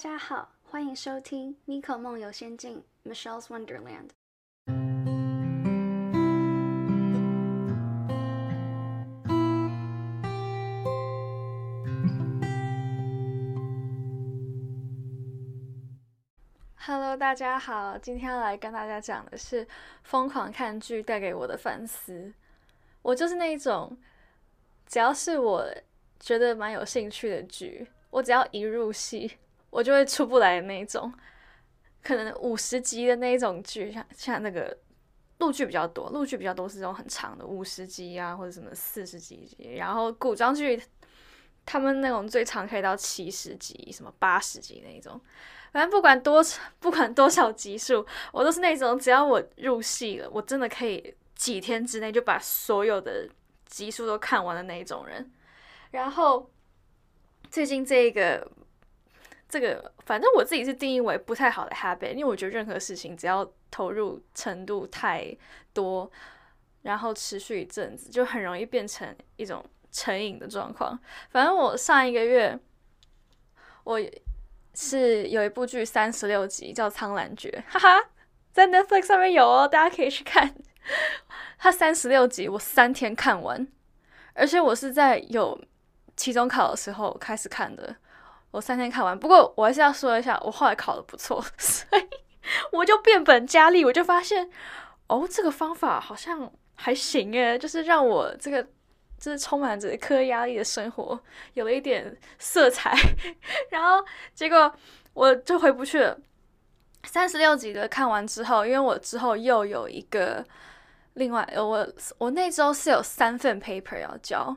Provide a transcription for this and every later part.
家好，欢迎收听《妮可梦游仙境》（Michelle's Wonderland）。Hello，大家好，今天要来跟大家讲的是疯狂看剧带给我的反思。我就是那一种，只要是我觉得蛮有兴趣的剧，我只要一入戏，我就会出不来的那一种。可能五十集的那一种剧，像像那个陆剧比较多，陆剧比较多是这种很长的五十集啊，或者什么四十几集。然后古装剧，他们那种最长可以到七十集，什么八十集那一种。反正不管多 不管多少集数，我都是那种只要我入戏了，我真的可以几天之内就把所有的集数都看完的那一种人。然后最近这个这个，反正我自己是定义为不太好的 habit，因为我觉得任何事情只要投入程度太多，然后持续一阵子，就很容易变成一种成瘾的状况。反正我上一个月我。是有一部剧三十六集叫《苍兰诀》，哈哈，在 Netflix 上面有哦，大家可以去看。它三十六集，我三天看完，而且我是在有期中考的时候开始看的，我三天看完。不过我还是要说一下，我后来考的不错，所以我就变本加厉，我就发现哦，这个方法好像还行诶，就是让我这个。就是充满着科压力的生活，有了一点色彩，然后结果我就回不去了。三十六集的看完之后，因为我之后又有一个另外，我我那周是有三份 paper 要交，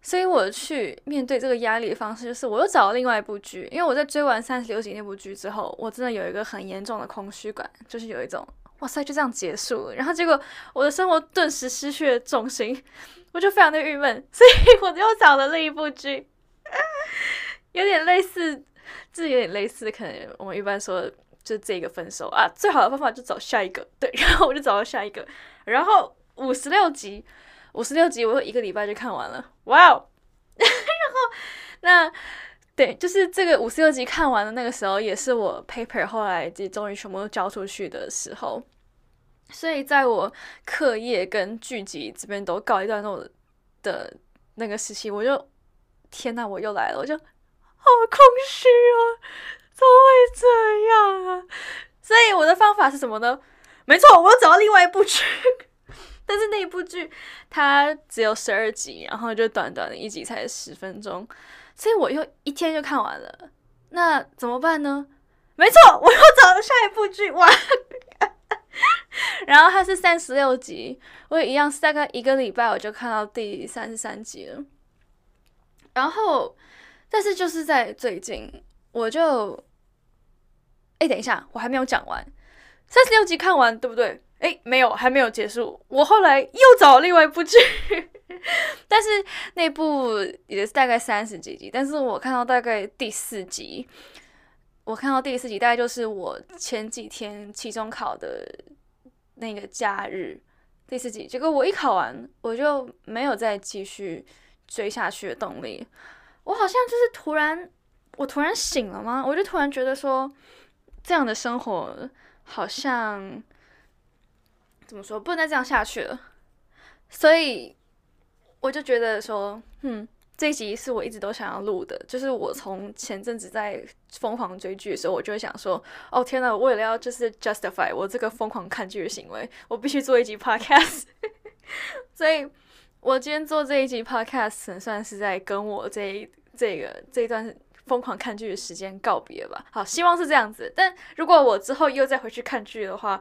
所以我去面对这个压力的方式就是，我又找了另外一部剧。因为我在追完三十六集那部剧之后，我真的有一个很严重的空虚感，就是有一种哇塞，就这样结束了。然后结果我的生活顿时失去了重心。我就非常的郁闷，所以我又找了另一部剧，有点类似，这有点类似，可能我们一般说就是这个分手啊，最好的方法就找下一个，对，然后我就找到下一个，然后五十六集，五十六集我一个礼拜就看完了，哇哦，然后那对，就是这个五十六集看完的那个时候，也是我 paper 后来就终于全部都交出去的时候。所以，在我课业跟剧集这边都告一段落的那个时期，我就天呐，我又来了，我就好空虚啊，怎么会这样啊？所以我的方法是什么呢？没错，我又找到另外一部剧，但是那一部剧它只有十二集，然后就短短的一集才十分钟，所以我又一天就看完了。那怎么办呢？没错，我又找了下一部剧，哇！然后它是三十六集，我也一样是大概一个礼拜我就看到第三十三集了。然后，但是就是在最近，我就，哎，等一下，我还没有讲完，三十六集看完对不对？哎，没有，还没有结束。我后来又找另外一部剧，但是那部也是大概三十几集，但是我看到大概第四集，我看到第四集大概就是我前几天期中考的。那个假日第四集，结果我一考完，我就没有再继续追下去的动力。我好像就是突然，我突然醒了吗？我就突然觉得说，这样的生活好像怎么说，不能再这样下去了。所以我就觉得说，嗯。这一集是我一直都想要录的，就是我从前阵子在疯狂追剧的时候，我就会想说，哦天呐，为了要就是 justify 我这个疯狂看剧的行为，我必须做一集 podcast。所以，我今天做这一集 podcast，算是在跟我这这个这一段疯狂看剧的时间告别吧。好，希望是这样子。但如果我之后又再回去看剧的话，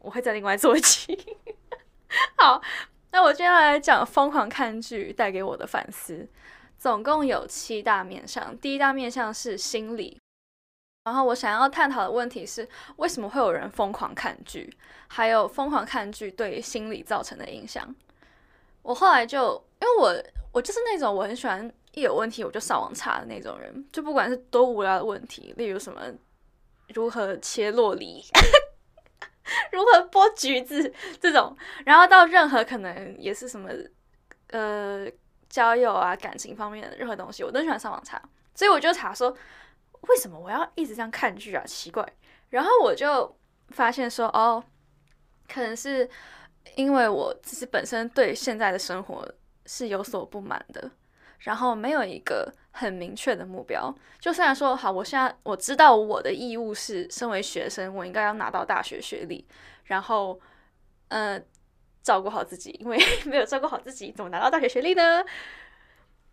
我会再另外做一期。好。那我接下来讲疯狂看剧带给我的反思，总共有七大面向。第一大面向是心理，然后我想要探讨的问题是，为什么会有人疯狂看剧，还有疯狂看剧对心理造成的影响。我后来就，因为我我就是那种我很喜欢一有问题我就上网查的那种人，就不管是多无聊的问题，例如什么如何切洛梨。如何剥橘子这种，然后到任何可能也是什么呃交友啊感情方面的任何东西，我都喜欢上网查。所以我就查说，为什么我要一直这样看剧啊？奇怪。然后我就发现说，哦，可能是因为我其实本身对现在的生活是有所不满的，然后没有一个很明确的目标。就虽然说好，我现在我知道我的义务是身为学生，我应该要拿到大学学历，然后呃照顾好自己，因为 没有照顾好自己，怎么拿到大学学历呢？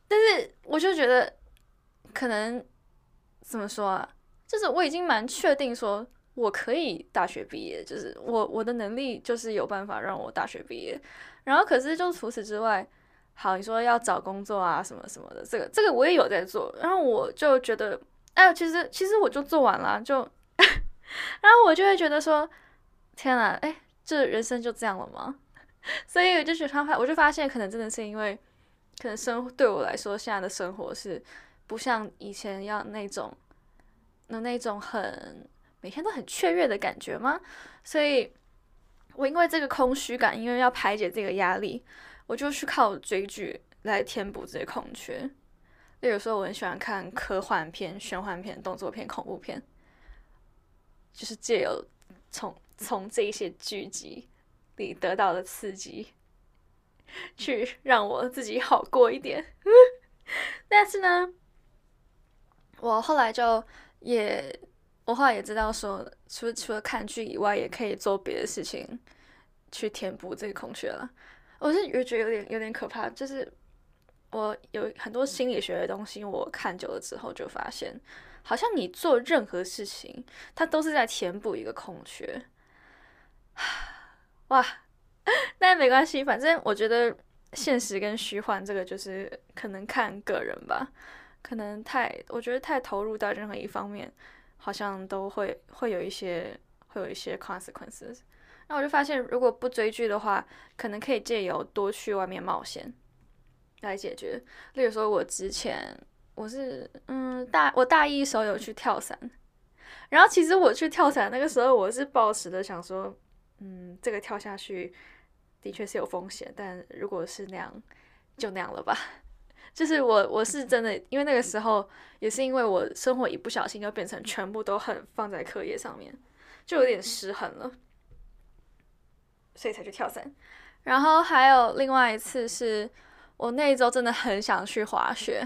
但是我就觉得可能怎么说啊？就是我已经蛮确定说我可以大学毕业，就是我我的能力就是有办法让我大学毕业。然后可是就除此之外，好你说要找工作啊什么什么的，这个这个我也有在做。然后我就觉得，哎，其实其实我就做完了，就 然后我就会觉得说，天呐，哎，这人生就这样了吗？所以我就觉得，我就发现可能真的是因为，可能生对我来说，现在的生活是不像以前要那种。的那种很每天都很雀跃的感觉吗？所以，我因为这个空虚感，因为要排解这个压力，我就去靠追剧来填补这些空缺。例如说，我很喜欢看科幻片、玄幻片、动作片、恐怖片，就是借由从从这些剧集里得到的刺激，去让我自己好过一点。但是呢，我后来就。也，我后来也知道说，除除了看剧以外，也可以做别的事情去填补这个空缺了。我是越觉得有点有点可怕，就是我有很多心理学的东西，我看久了之后就发现，好像你做任何事情，它都是在填补一个空缺。哇，但没关系，反正我觉得现实跟虚幻这个就是可能看个人吧。可能太，我觉得太投入到任何一方面，好像都会会有一些会有一些 consequences。那我就发现，如果不追剧的话，可能可以借由多去外面冒险来解决。例如说，我之前我是嗯大我大一时候有去跳伞，然后其实我去跳伞那个时候，我是抱持的想说，嗯，这个跳下去的确是有风险，但如果是那样，就那样了吧。就是我，我是真的，因为那个时候也是因为我生活一不小心就变成全部都很放在课业上面，就有点失衡了，所以才去跳伞。然后还有另外一次是我那一周真的很想去滑雪，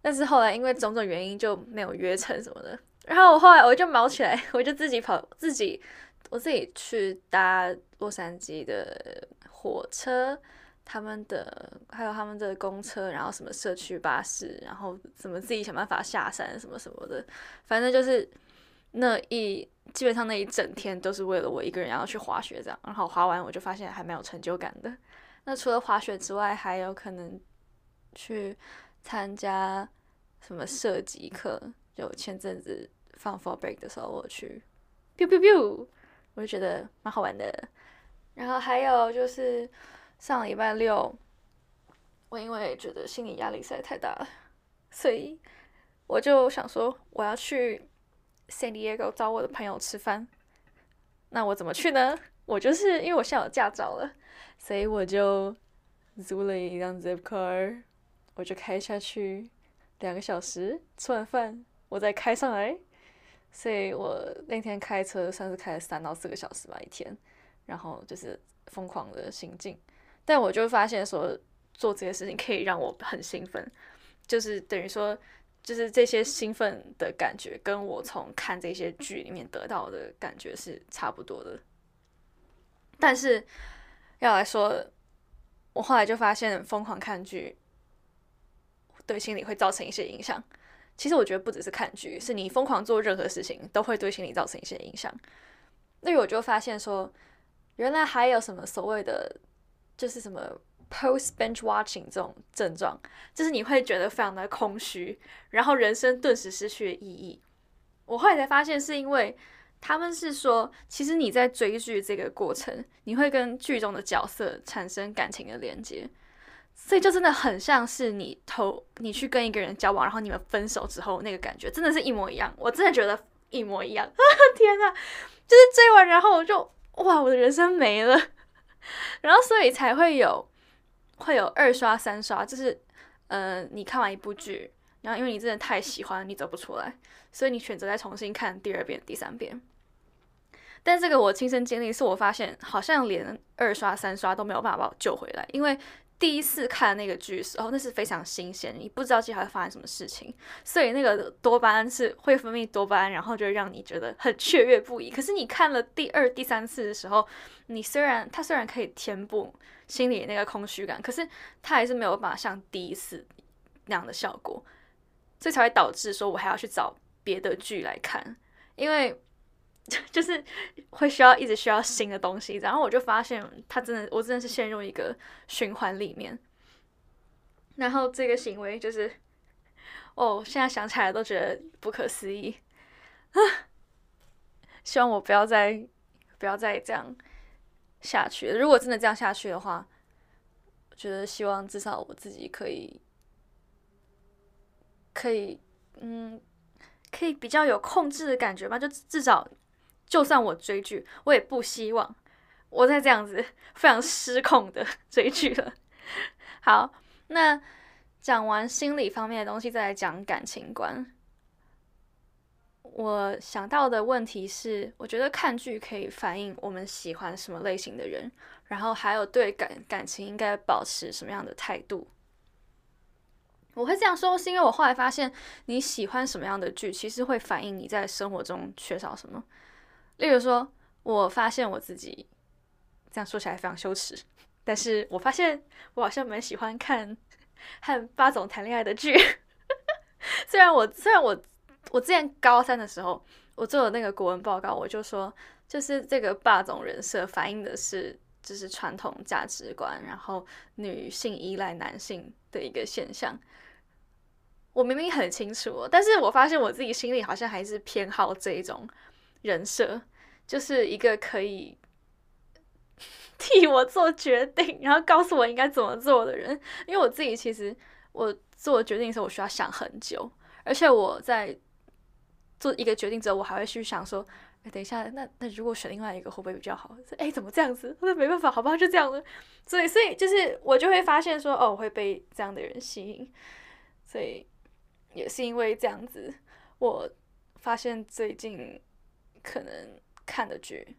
但是后来因为种种原因就没有约成什么的。然后我后来我就毛起来，我就自己跑，自己我自己去搭洛杉矶的火车。他们的还有他们的公车，然后什么社区巴士，然后怎么自己想办法下山什么什么的，反正就是那一基本上那一整天都是为了我一个人要去滑雪这样。然后滑完我就发现还蛮有成就感的。那除了滑雪之外，还有可能去参加什么设计课，就前阵子放 for break 的时候我去，biu biu biu，我就觉得蛮好玩的。然后还有就是。上礼拜六，我因为觉得心理压力实在太大了，所以我就想说我要去 San Diego 找我的朋友吃饭。那我怎么去呢？我就是因为我现在有驾照了，所以我就租了一辆 Zip Car，我就开下去两个小时，吃完饭我再开上来。所以我那天开车算是开了三到四个小时吧一天，然后就是疯狂的行进。但我就发现说，做这些事情可以让我很兴奋，就是等于说，就是这些兴奋的感觉，跟我从看这些剧里面得到的感觉是差不多的。但是要来说，我后来就发现，疯狂看剧对心理会造成一些影响。其实我觉得不只是看剧，是你疯狂做任何事情都会对心理造成一些影响。那我就发现说，原来还有什么所谓的。就是什么 post bench watching 这种症状，就是你会觉得非常的空虚，然后人生顿时失去了意义。我后来才发现，是因为他们是说，其实你在追剧这个过程，你会跟剧中的角色产生感情的连接，所以就真的很像是你投你去跟一个人交往，然后你们分手之后那个感觉，真的是一模一样。我真的觉得一模一样。天呐，就是追完然后我就哇，我的人生没了。然后，所以才会有会有二刷、三刷，就是，呃，你看完一部剧，然后因为你真的太喜欢，你走不出来，所以你选择再重新看第二遍、第三遍。但这个我亲身经历，是我发现好像连二刷、三刷都没有办法把我救回来，因为第一次看那个剧的时候，那是非常新鲜，你不知道接下来会发生什么事情，所以那个多巴胺是会分泌多巴胺，然后就让你觉得很雀跃不已。可是你看了第二、第三次的时候，你虽然它虽然可以填补心里那个空虚感，可是他还是没有办法像第一次那样的效果，所以才会导致说我还要去找别的剧来看，因为。就是会需要一直需要新的东西，然后我就发现他真的，我真的是陷入一个循环里面。然后这个行为就是，哦，现在想起来都觉得不可思议啊！希望我不要再不要再这样下去。如果真的这样下去的话，我觉得希望至少我自己可以可以嗯，可以比较有控制的感觉吧，就至少。就算我追剧，我也不希望我再这样子 非常失控的 追剧了。好，那讲完心理方面的东西，再来讲感情观。我想到的问题是，我觉得看剧可以反映我们喜欢什么类型的人，然后还有对感感情应该保持什么样的态度。我会这样说，是因为我后来发现，你喜欢什么样的剧，其实会反映你在生活中缺少什么。例如说，我发现我自己这样说起来非常羞耻，但是我发现我好像蛮喜欢看 和八总谈恋爱的剧。虽然我虽然我我之前高三的时候，我做的那个国文报告，我就说，就是这个霸总人设反映的是就是传统价值观，然后女性依赖男性的一个现象。我明明很清楚，但是我发现我自己心里好像还是偏好这一种。人设就是一个可以 替我做决定，然后告诉我应该怎么做的人。因为我自己其实我做决定的时候，我需要想很久，而且我在做一个决定之后，我还会去想说：哎，等一下，那那如果选另外一个会不会比较好？哎，怎么这样子？那没办法，好吧，就这样了。所以，所以就是我就会发现说：哦，我会被这样的人吸引。所以也是因为这样子，我发现最近。可能看的剧，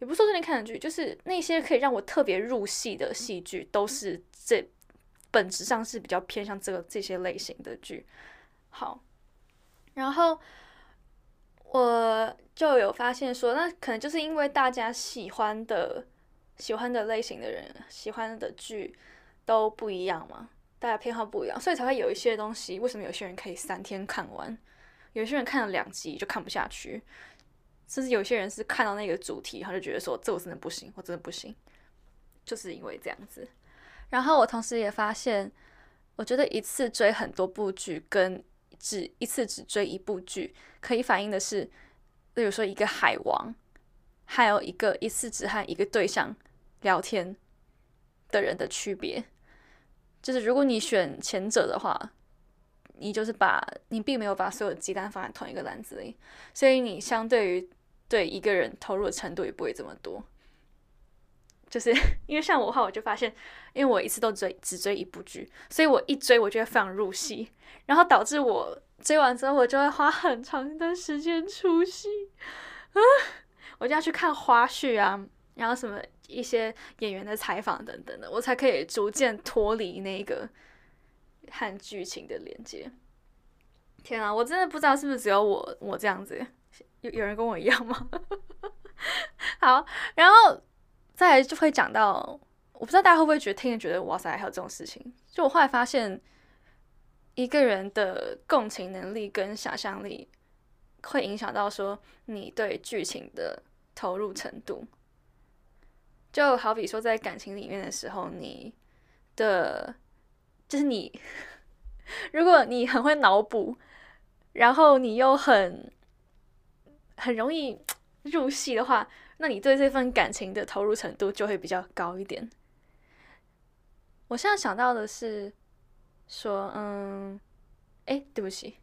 也不说最近看的剧，就是那些可以让我特别入戏的戏剧，都是这本质上是比较偏向这个这些类型的剧。好，然后我就有发现说，那可能就是因为大家喜欢的、喜欢的类型的人、喜欢的剧都不一样嘛，大家偏好不一样，所以才会有一些东西。为什么有些人可以三天看完，有些人看了两集就看不下去？甚至有些人是看到那个主题，他就觉得说这我真的不行，我真的不行，就是因为这样子。然后我同时也发现，我觉得一次追很多部剧，跟只一次只追一部剧，可以反映的是，例如说一个海王，还有一个一次只和一个对象聊天的人的区别。就是如果你选前者的话。你就是把你并没有把所有的鸡蛋放在同一个篮子里，所以你相对于对一个人投入的程度也不会这么多。就是 因为像我的话，我就发现，因为我一次都追只追一部剧，所以我一追我就会非常入戏，然后导致我追完之后，我就会花很长一段时间出戏啊，我就要去看花絮啊，然后什么一些演员的采访等等的，我才可以逐渐脱离那个。和剧情的连接，天啊，我真的不知道是不是只有我我这样子，有有人跟我一样吗？好，然后再来就会讲到，我不知道大家会不会觉得听着觉得哇塞，还有这种事情？就我后来发现，一个人的共情能力跟想象力会影响到说你对剧情的投入程度。就好比说在感情里面的时候，你的。就是你，如果你很会脑补，然后你又很很容易入戏的话，那你对这份感情的投入程度就会比较高一点。我现在想到的是说，嗯，哎，对不起，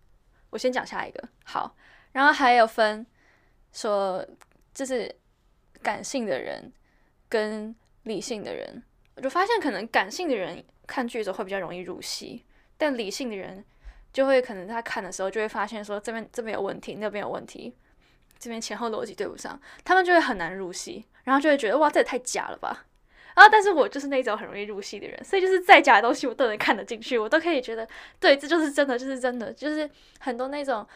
我先讲下一个。好，然后还有分说，就是感性的人跟理性的人，我就发现可能感性的人。看剧的时候会比较容易入戏，但理性的人就会可能他看的时候就会发现说这边这边有问题，那边有问题，这边前后逻辑对不上，他们就会很难入戏，然后就会觉得哇，这也太假了吧。啊！但是我就是那种很容易入戏的人，所以就是再假的东西我都能看得进去，我都可以觉得对，这就是真的，就是真的，就是很多那种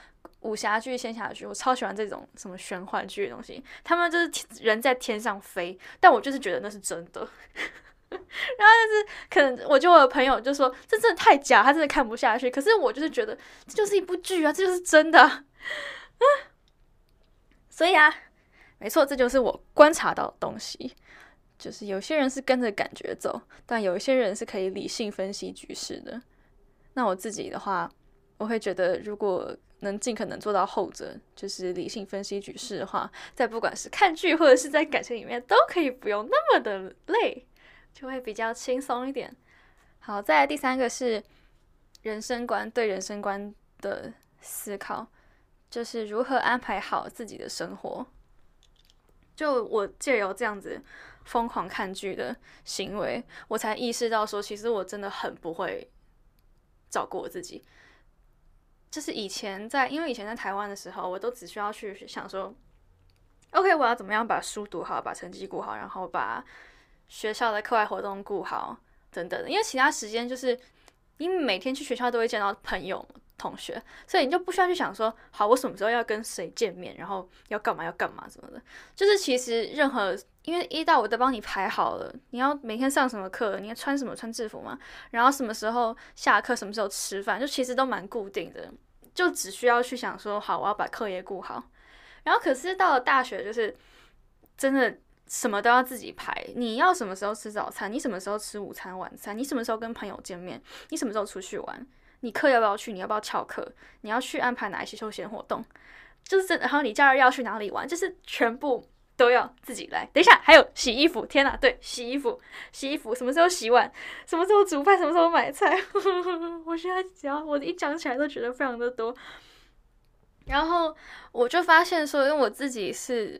武侠剧、仙侠剧，我超喜欢这种什么玄幻剧的东西，他们就是人在天上飞，但我就是觉得那是真的。然后就是可能我就我的朋友就说这真的太假，他真的看不下去。可是我就是觉得这就是一部剧啊，这就是真的。所以啊，没错，这就是我观察到的东西。就是有些人是跟着感觉走，但有一些人是可以理性分析局势的。那我自己的话，我会觉得，如果能尽可能做到后者，就是理性分析局势的话，在不管是看剧或者是在感情里面，都可以不用那么的累，就会比较轻松一点。好，再来第三个是人生观，对人生观的思考，就是如何安排好自己的生活。就我借由这样子。疯狂看剧的行为，我才意识到说，其实我真的很不会照顾我自己。就是以前在，因为以前在台湾的时候，我都只需要去想说，OK，我要怎么样把书读好，把成绩顾好，然后把学校的课外活动顾好，等等的。因为其他时间就是，因为每天去学校都会见到朋友。同学，所以你就不需要去想说，好，我什么时候要跟谁见面，然后要干嘛要干嘛什么的。就是其实任何，因为一到五都帮你排好了，你要每天上什么课，你要穿什么穿制服嘛，然后什么时候下课，什么时候吃饭，就其实都蛮固定的，就只需要去想说，好，我要把课业顾好。然后可是到了大学，就是真的什么都要自己排，你要什么时候吃早餐，你什么时候吃午餐晚餐，你什么时候跟朋友见面，你什么时候出去玩。你课要不要去？你要不要翘课？你要去安排哪一些休闲活动？就是真的，然后你假日要去哪里玩？就是全部都要自己来。等一下，还有洗衣服，天哪！对，洗衣服，洗衣服，什么时候洗碗？什么时候煮饭？什么时候买菜？我现在只要我一讲起来都觉得非常的多。然后我就发现说，因为我自己是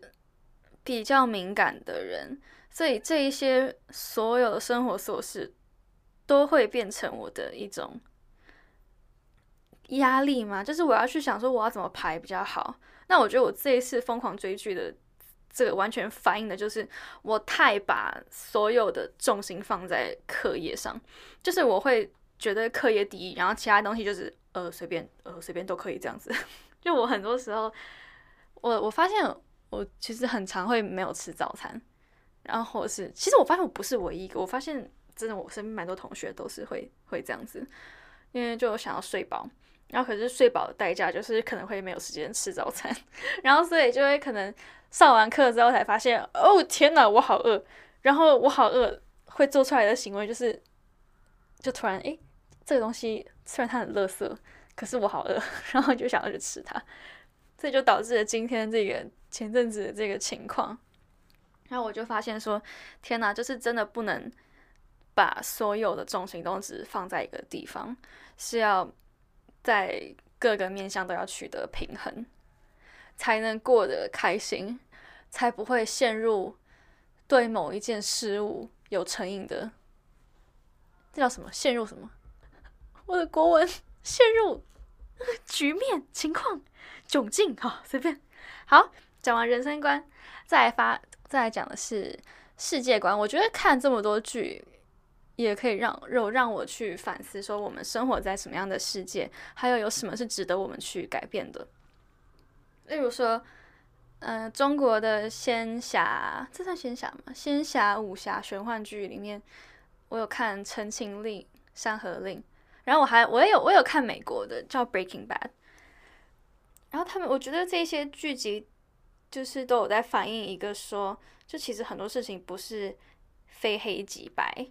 比较敏感的人，所以这一些所有的生活琐事都会变成我的一种。压力嘛，就是我要去想说我要怎么排比较好。那我觉得我这一次疯狂追剧的这个完全反映的就是我太把所有的重心放在课业上，就是我会觉得课业第一，然后其他东西就是呃随便呃随便都可以这样子。就我很多时候，我我发现我其实很常会没有吃早餐，然后是其实我发现我不是唯一一个，我发现真的我身边蛮多同学都是会会这样子，因为就想要睡饱。然后可是睡饱的代价就是可能会没有时间吃早餐，然后所以就会可能上完课之后才发现，哦天哪，我好饿，然后我好饿，会做出来的行为就是，就突然诶，这个东西虽然它很垃圾，可是我好饿，然后就想要去吃它，这就导致了今天这个前阵子的这个情况。然后我就发现说，天哪，就是真的不能把所有的重心都只放在一个地方，是要。在各个面向都要取得平衡，才能过得开心，才不会陷入对某一件事物有成瘾的。这叫什么？陷入什么？我的国文 陷入 局面、情况、窘境。好，随便。好，讲完人生观，再发，再来讲的是世界观。我觉得看这么多剧。也可以让有让我去反思，说我们生活在什么样的世界，还有有什么是值得我们去改变的。例如说，嗯，中国的仙侠，这算仙侠吗？仙侠、武侠、玄幻剧里面，我有看《陈情令》《山河令》，然后我还我也有我有看美国的叫《Breaking Bad》，然后他们我觉得这些剧集就是都有在反映一个说，就其实很多事情不是非黑即白。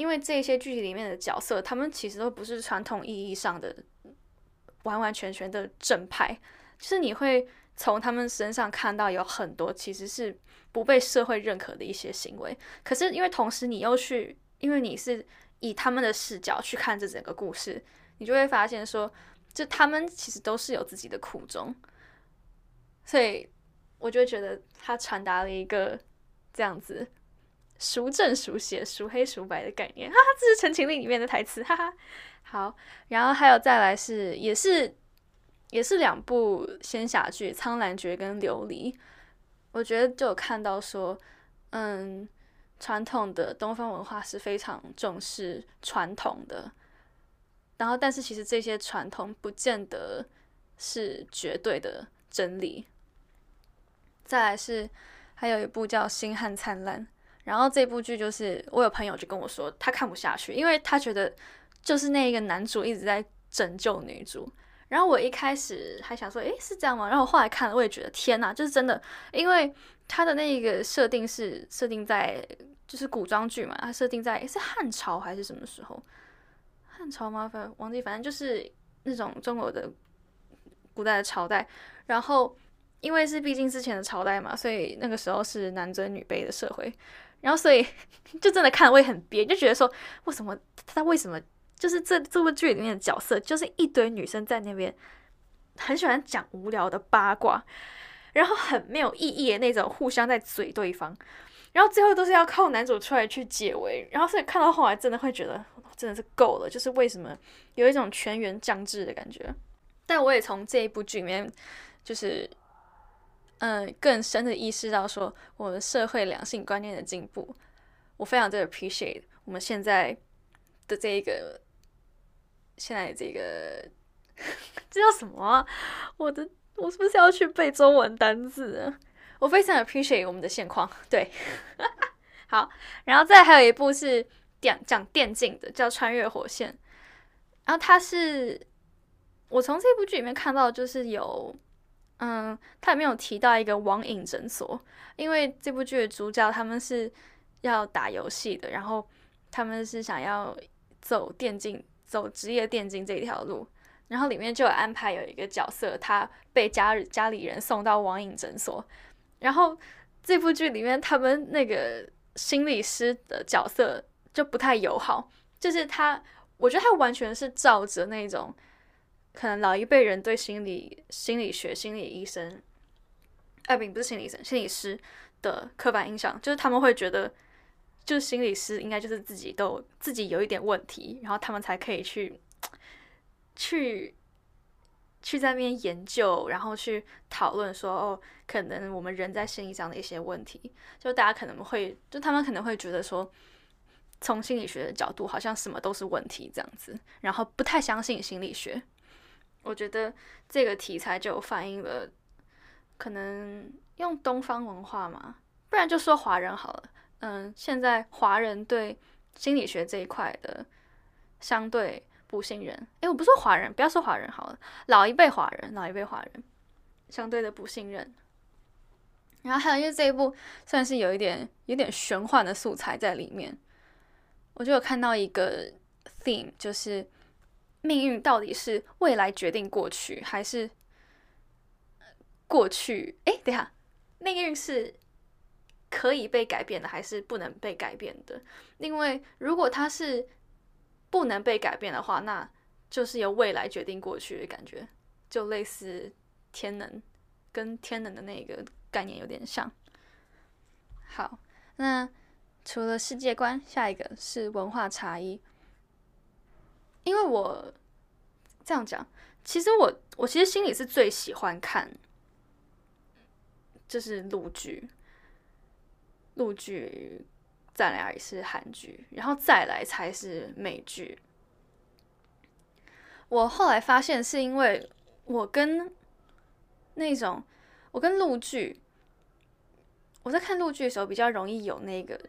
因为这些剧集里面的角色，他们其实都不是传统意义上的完完全全的正派，就是你会从他们身上看到有很多其实是不被社会认可的一些行为。可是因为同时你又去，因为你是以他们的视角去看这整个故事，你就会发现说，就他们其实都是有自己的苦衷。所以我就觉得他传达了一个这样子。孰正孰邪、孰黑孰白的概念，哈哈，这是《陈情令》里面的台词，哈哈。好，然后还有再来是，也是也是两部仙侠剧《苍兰诀》跟《琉璃》，我觉得就有看到说，嗯，传统的东方文化是非常重视传统的，然后但是其实这些传统不见得是绝对的真理。再来是还有一部叫《星汉灿烂》。然后这部剧就是我有朋友就跟我说他看不下去，因为他觉得就是那一个男主一直在拯救女主。然后我一开始还想说，诶，是这样吗？然后我后来看了，我也觉得天哪，就是真的，因为他的那个设定是设定在就是古装剧嘛，他设定在是汉朝还是什么时候？汉朝吗？反正忘记，反正就是那种中国的古代的朝代。然后因为是毕竟之前的朝代嘛，所以那个时候是男尊女卑的社会。然后，所以 就真的看会很憋，就觉得说，为什么他为什么就是这这部剧里面的角色，就是一堆女生在那边很喜欢讲无聊的八卦，然后很没有意义的那种互相在嘴对方，然后最后都是要靠男主出来去解围，然后所以看到后来真的会觉得真的是够了，就是为什么有一种全员降智的感觉。但我也从这一部剧里面就是。嗯，更深的意识到说，我们社会两性观念的进步，我非常的 appreciate 我们现在的这一个，现在这个 这叫什么？我的，我是不是要去背中文单字？我非常 appreciate 我们的现况。对，好，然后再还有一部是讲讲电竞的，叫《穿越火线》，然后它是我从这部剧里面看到，就是有。嗯，他里面有提到一个网瘾诊所，因为这部剧的主角他们是要打游戏的，然后他们是想要走电竞、走职业电竞这一条路，然后里面就有安排有一个角色，他被家家里人送到网瘾诊所，然后这部剧里面他们那个心理师的角色就不太友好，就是他，我觉得他完全是照着那种。可能老一辈人对心理心理学、心理医生，哎，不是心理医生，心理师的刻板印象，就是他们会觉得，就是心理师应该就是自己都自己有一点问题，然后他们才可以去去去在那边研究，然后去讨论说，哦，可能我们人在心理上的一些问题，就大家可能会，就他们可能会觉得说，从心理学的角度，好像什么都是问题这样子，然后不太相信心理学。我觉得这个题材就反映了，可能用东方文化嘛，不然就说华人好了。嗯，现在华人对心理学这一块的相对不信任。诶，我不说华人，不要说华人好了，老一辈华人，老一辈华人相对的不信任。然后还有因为这一部算是有一点有点玄幻的素材在里面，我就有看到一个 theme，就是。命运到底是未来决定过去，还是过去？哎，等下，命运是可以被改变的，还是不能被改变的？因为如果它是不能被改变的话，那就是由未来决定过去的感觉，就类似天能，跟天能的那个概念有点像。好，那除了世界观，下一个是文化差异。因为我这样讲，其实我我其实心里是最喜欢看，就是陆剧，陆剧再来是韩剧，然后再来才是美剧。我后来发现是因为我跟那种我跟陆剧，我在看陆剧的时候比较容易有那个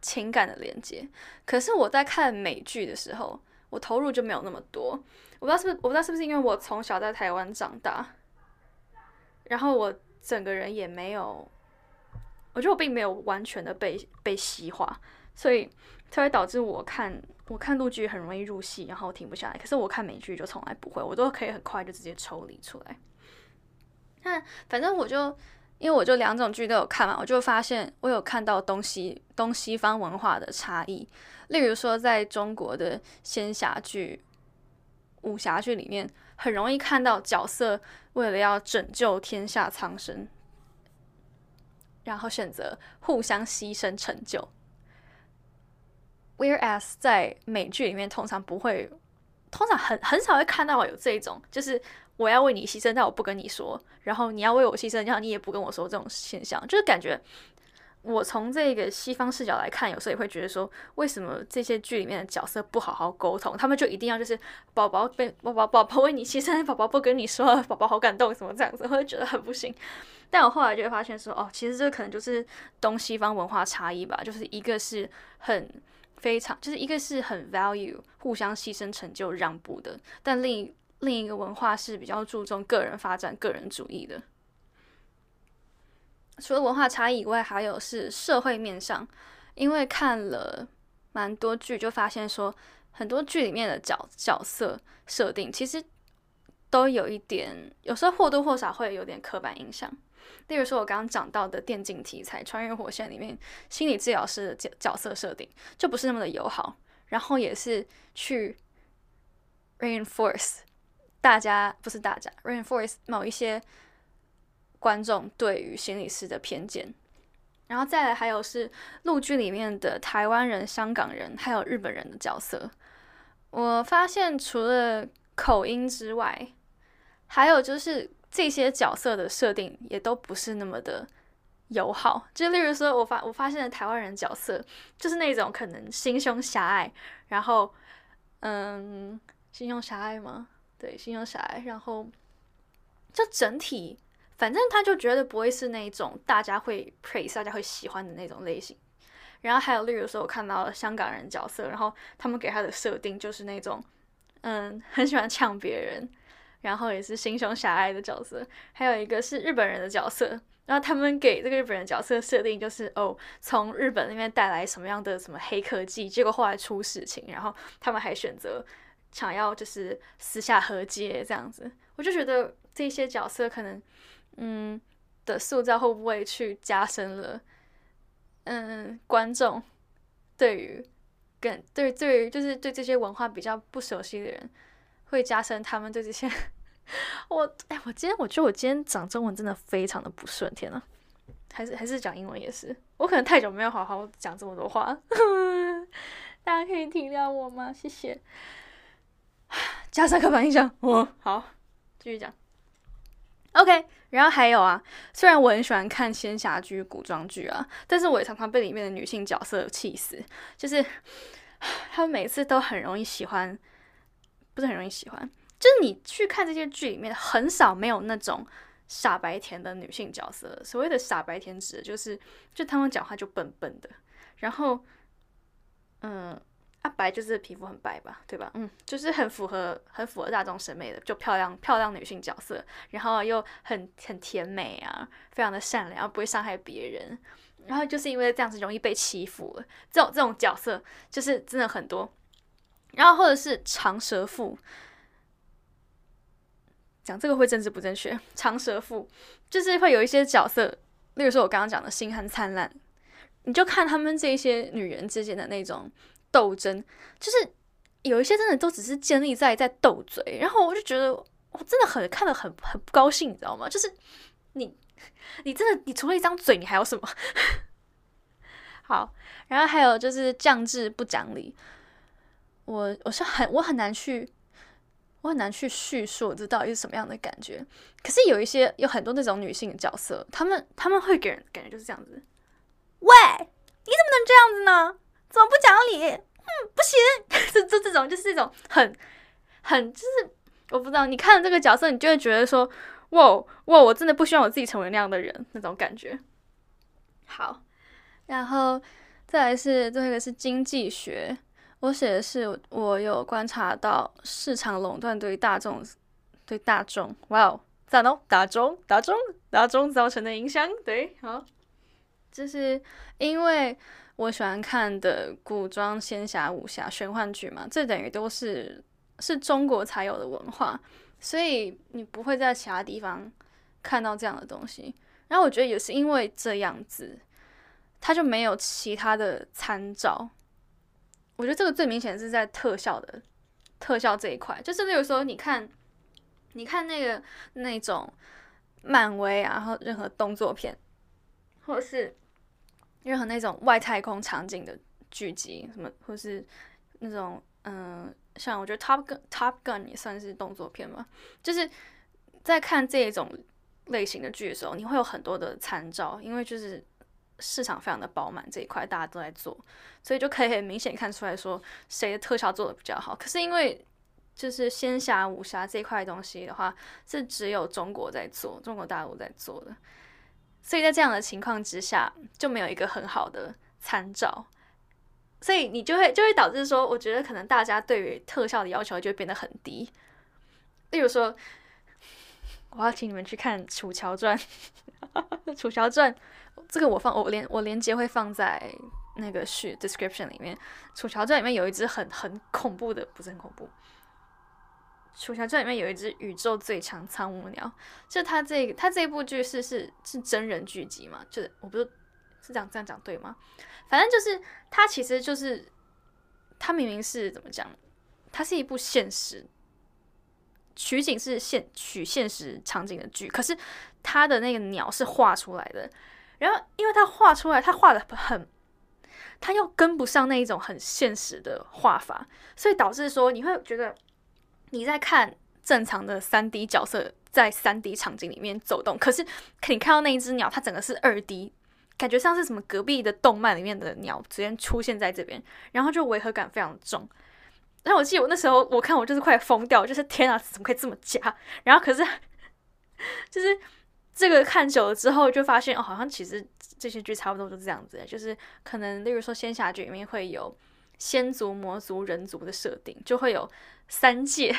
情感的连接，可是我在看美剧的时候。我投入就没有那么多，我不知道是不是我不知道是不是因为我从小在台湾长大，然后我整个人也没有，我觉得我并没有完全的被被西化，所以才会导致我看我看陆剧很容易入戏，然后停不下来。可是我看美剧就从来不会，我都可以很快就直接抽离出来。那反正我就。因为我就两种剧都有看嘛，我就发现我有看到东西东西方文化的差异。例如说，在中国的仙侠剧、武侠剧里面，很容易看到角色为了要拯救天下苍生，然后选择互相牺牲成就，Whereas 在美剧里面，通常不会，通常很很少会看到有这种，就是我要为你牺牲，但我不跟你说，然后你要为我牺牲，然后你也不跟我说这种现象，就是感觉。我从这个西方视角来看，有时候也会觉得说，为什么这些剧里面的角色不好好沟通？他们就一定要就是宝宝被宝宝宝宝为你牺牲，宝宝不跟你说，宝宝好感动什么这样子，我会觉得很不行。但我后来就会发现说，哦，其实这可能就是东西方文化差异吧，就是一个是很非常，就是一个是很 value 互相牺牲成就让步的，但另一另一个文化是比较注重个人发展、个人主义的。除了文化差异以外，还有是社会面上，因为看了蛮多剧，就发现说很多剧里面的角角色设定其实都有一点，有时候或多或少会有点刻板印象。例如说，我刚刚讲到的电竞题材《穿越火线》里面，心理治疗师的角角色设定就不是那么的友好，然后也是去 reinforce 大家不是大家 reinforce 某一些。观众对于心理师的偏见，然后再来还有是陆剧里面的台湾人、香港人还有日本人的角色，我发现除了口音之外，还有就是这些角色的设定也都不是那么的友好。就例如说，我发我发现的台湾人角色就是那种可能心胸狭隘，然后嗯，心胸狭隘吗？对，心胸狭隘，然后就整体。反正他就觉得不会是那种大家会 praise、大家会喜欢的那种类型。然后还有，例如说，我看到香港人角色，然后他们给他的设定就是那种，嗯，很喜欢呛别人，然后也是心胸狭隘的角色。还有一个是日本人的角色，然后他们给这个日本人角色设定就是，哦，从日本那边带来什么样的什么黑科技，结果后来出事情，然后他们还选择想要就是私下和解这样子。我就觉得这些角色可能。嗯，的塑造会不会去加深了？嗯，观众对于跟对对于就是对这些文化比较不熟悉的人，会加深他们对这些。我哎，我今天我觉得我今天讲中文真的非常的不顺，天呐，还是还是讲英文也是，我可能太久没有好好讲这么多话，大家可以体谅我吗？谢谢。加上刻板印象，我好继续讲。OK，然后还有啊，虽然我很喜欢看仙侠剧、古装剧啊，但是我也常常被里面的女性角色气死。就是 他们每次都很容易喜欢，不是很容易喜欢，就是你去看这些剧里面，很少没有那种傻白甜的女性角色。所谓的傻白甜，指的就是，就他们讲话就笨笨的，然后，嗯。白就是皮肤很白吧，对吧？嗯，就是很符合很符合大众审美的，就漂亮漂亮女性角色，然后又很很甜美啊，非常的善良，不会伤害别人。然后就是因为这样子容易被欺负了，这种这种角色就是真的很多。然后或者是长舌妇，讲这个会政治不正确。长舌妇就是会有一些角色，例如说我刚刚讲的星汉灿烂，你就看他们这些女人之间的那种。斗争就是有一些真的都只是建立在在斗嘴，然后我就觉得我真的很看得很很不高兴，你知道吗？就是你 你真的你除了一张嘴，你还有什么？好，然后还有就是降智不讲理，我我是很我很难去我很难去叙述这到底是什么样的感觉。可是有一些有很多那种女性角色，她们他们会给人感觉就是这样子。喂，你怎么能这样子呢？怎么不讲理？嗯，不行，这这这种就是这种很很就是我不知道，你看了这个角色，你就会觉得说，哇哇，我真的不希望我自己成为那样的人，那种感觉。好，然后再来是最后一个是经济学，我写的是我有观察到市场垄断对于大众对大众，哇哦，赞哦，大众大众大众造成的影响，对，好，就是因为。我喜欢看的古装、仙侠、武侠、玄幻剧嘛，这等于都是是中国才有的文化，所以你不会在其他地方看到这样的东西。然后我觉得也是因为这样子，它就没有其他的参照。我觉得这个最明显是在特效的特效这一块，就是例如说，你看，你看那个那种漫威啊，然后任何动作片，或者是。任何那种外太空场景的剧集，什么或是那种嗯，像我觉得 Top Gun Top Gun 也算是动作片嘛，就是在看这种类型的剧的时候，你会有很多的参照，因为就是市场非常的饱满这一块大家都在做，所以就可以很明显看出来说谁的特效做的比较好。可是因为就是仙侠武侠这一块东西的话，是只有中国在做，中国大陆在做的，所以在这样的情况之下，就没有一个很好的参照，所以你就会就会导致说，我觉得可能大家对于特效的要求就会变得很低。例如说，我要请你们去看《楚乔传》，《楚乔传》这个我放我连我连接会放在那个序 description 里面，《楚乔传》里面有一只很很恐怖的，不是很恐怖。《楚乔传》里面有一只宇宙最强苍梧鸟，就它这它这部剧是是是真人剧集嘛？就是我不是是这样这样讲对吗？反正就是它其实就是它明明是怎么讲？它是一部现实取景是现取现实场景的剧，可是它的那个鸟是画出来的，然后因为它画出来，它画的很，它又跟不上那一种很现实的画法，所以导致说你会觉得。你在看正常的三 D 角色在三 D 场景里面走动，可是你看到那一只鸟，它整个是二 D，感觉像是什么隔壁的动漫里面的鸟直接出现在这边，然后就违和感非常重。然后我记得我那时候我看我就是快疯掉，就是天啊，怎么可以这么假？然后可是就是这个看久了之后，就发现哦，好像其实这些剧差不多都是这样子，就是可能例如说仙侠剧里面会有仙族、魔族、人族的设定，就会有。三界，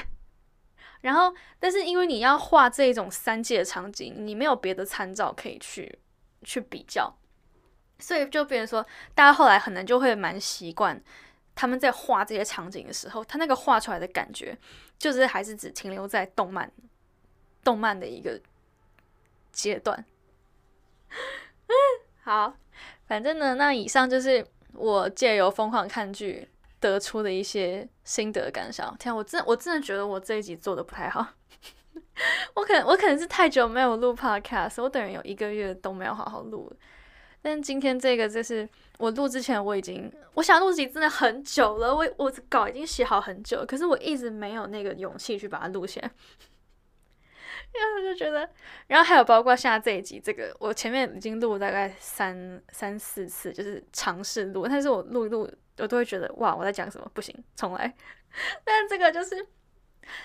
然后，但是因为你要画这种三界的场景，你没有别的参照可以去去比较，所以就变成说，大家后来可能就会蛮习惯他们在画这些场景的时候，他那个画出来的感觉，就是还是只停留在动漫动漫的一个阶段。好，反正呢，那以上就是我借由疯狂看剧。得出的一些心得感想。天，我真我真的觉得我这一集做的不太好。我可能我可能是太久没有录 podcast，我等于有一个月都没有好好录。但今天这个就是我录之前我已经我想录集真的很久了，我我稿已经写好很久，可是我一直没有那个勇气去把它录下来。然后我就觉得，然后还有包括现在这一集，这个我前面已经录大概三三四次，就是尝试录，但是我录一录。我都会觉得哇，我在讲什么？不行，重来。但这个就是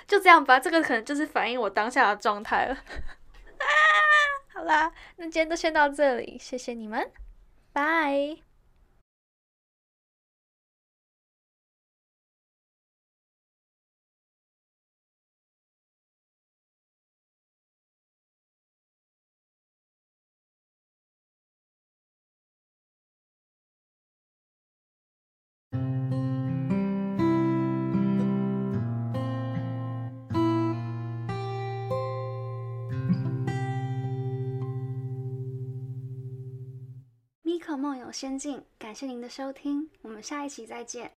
就这样吧，这个可能就是反映我当下的状态了。啊，好啦，那今天就先到这里，谢谢你们，拜。仙境，感谢您的收听，我们下一期再见。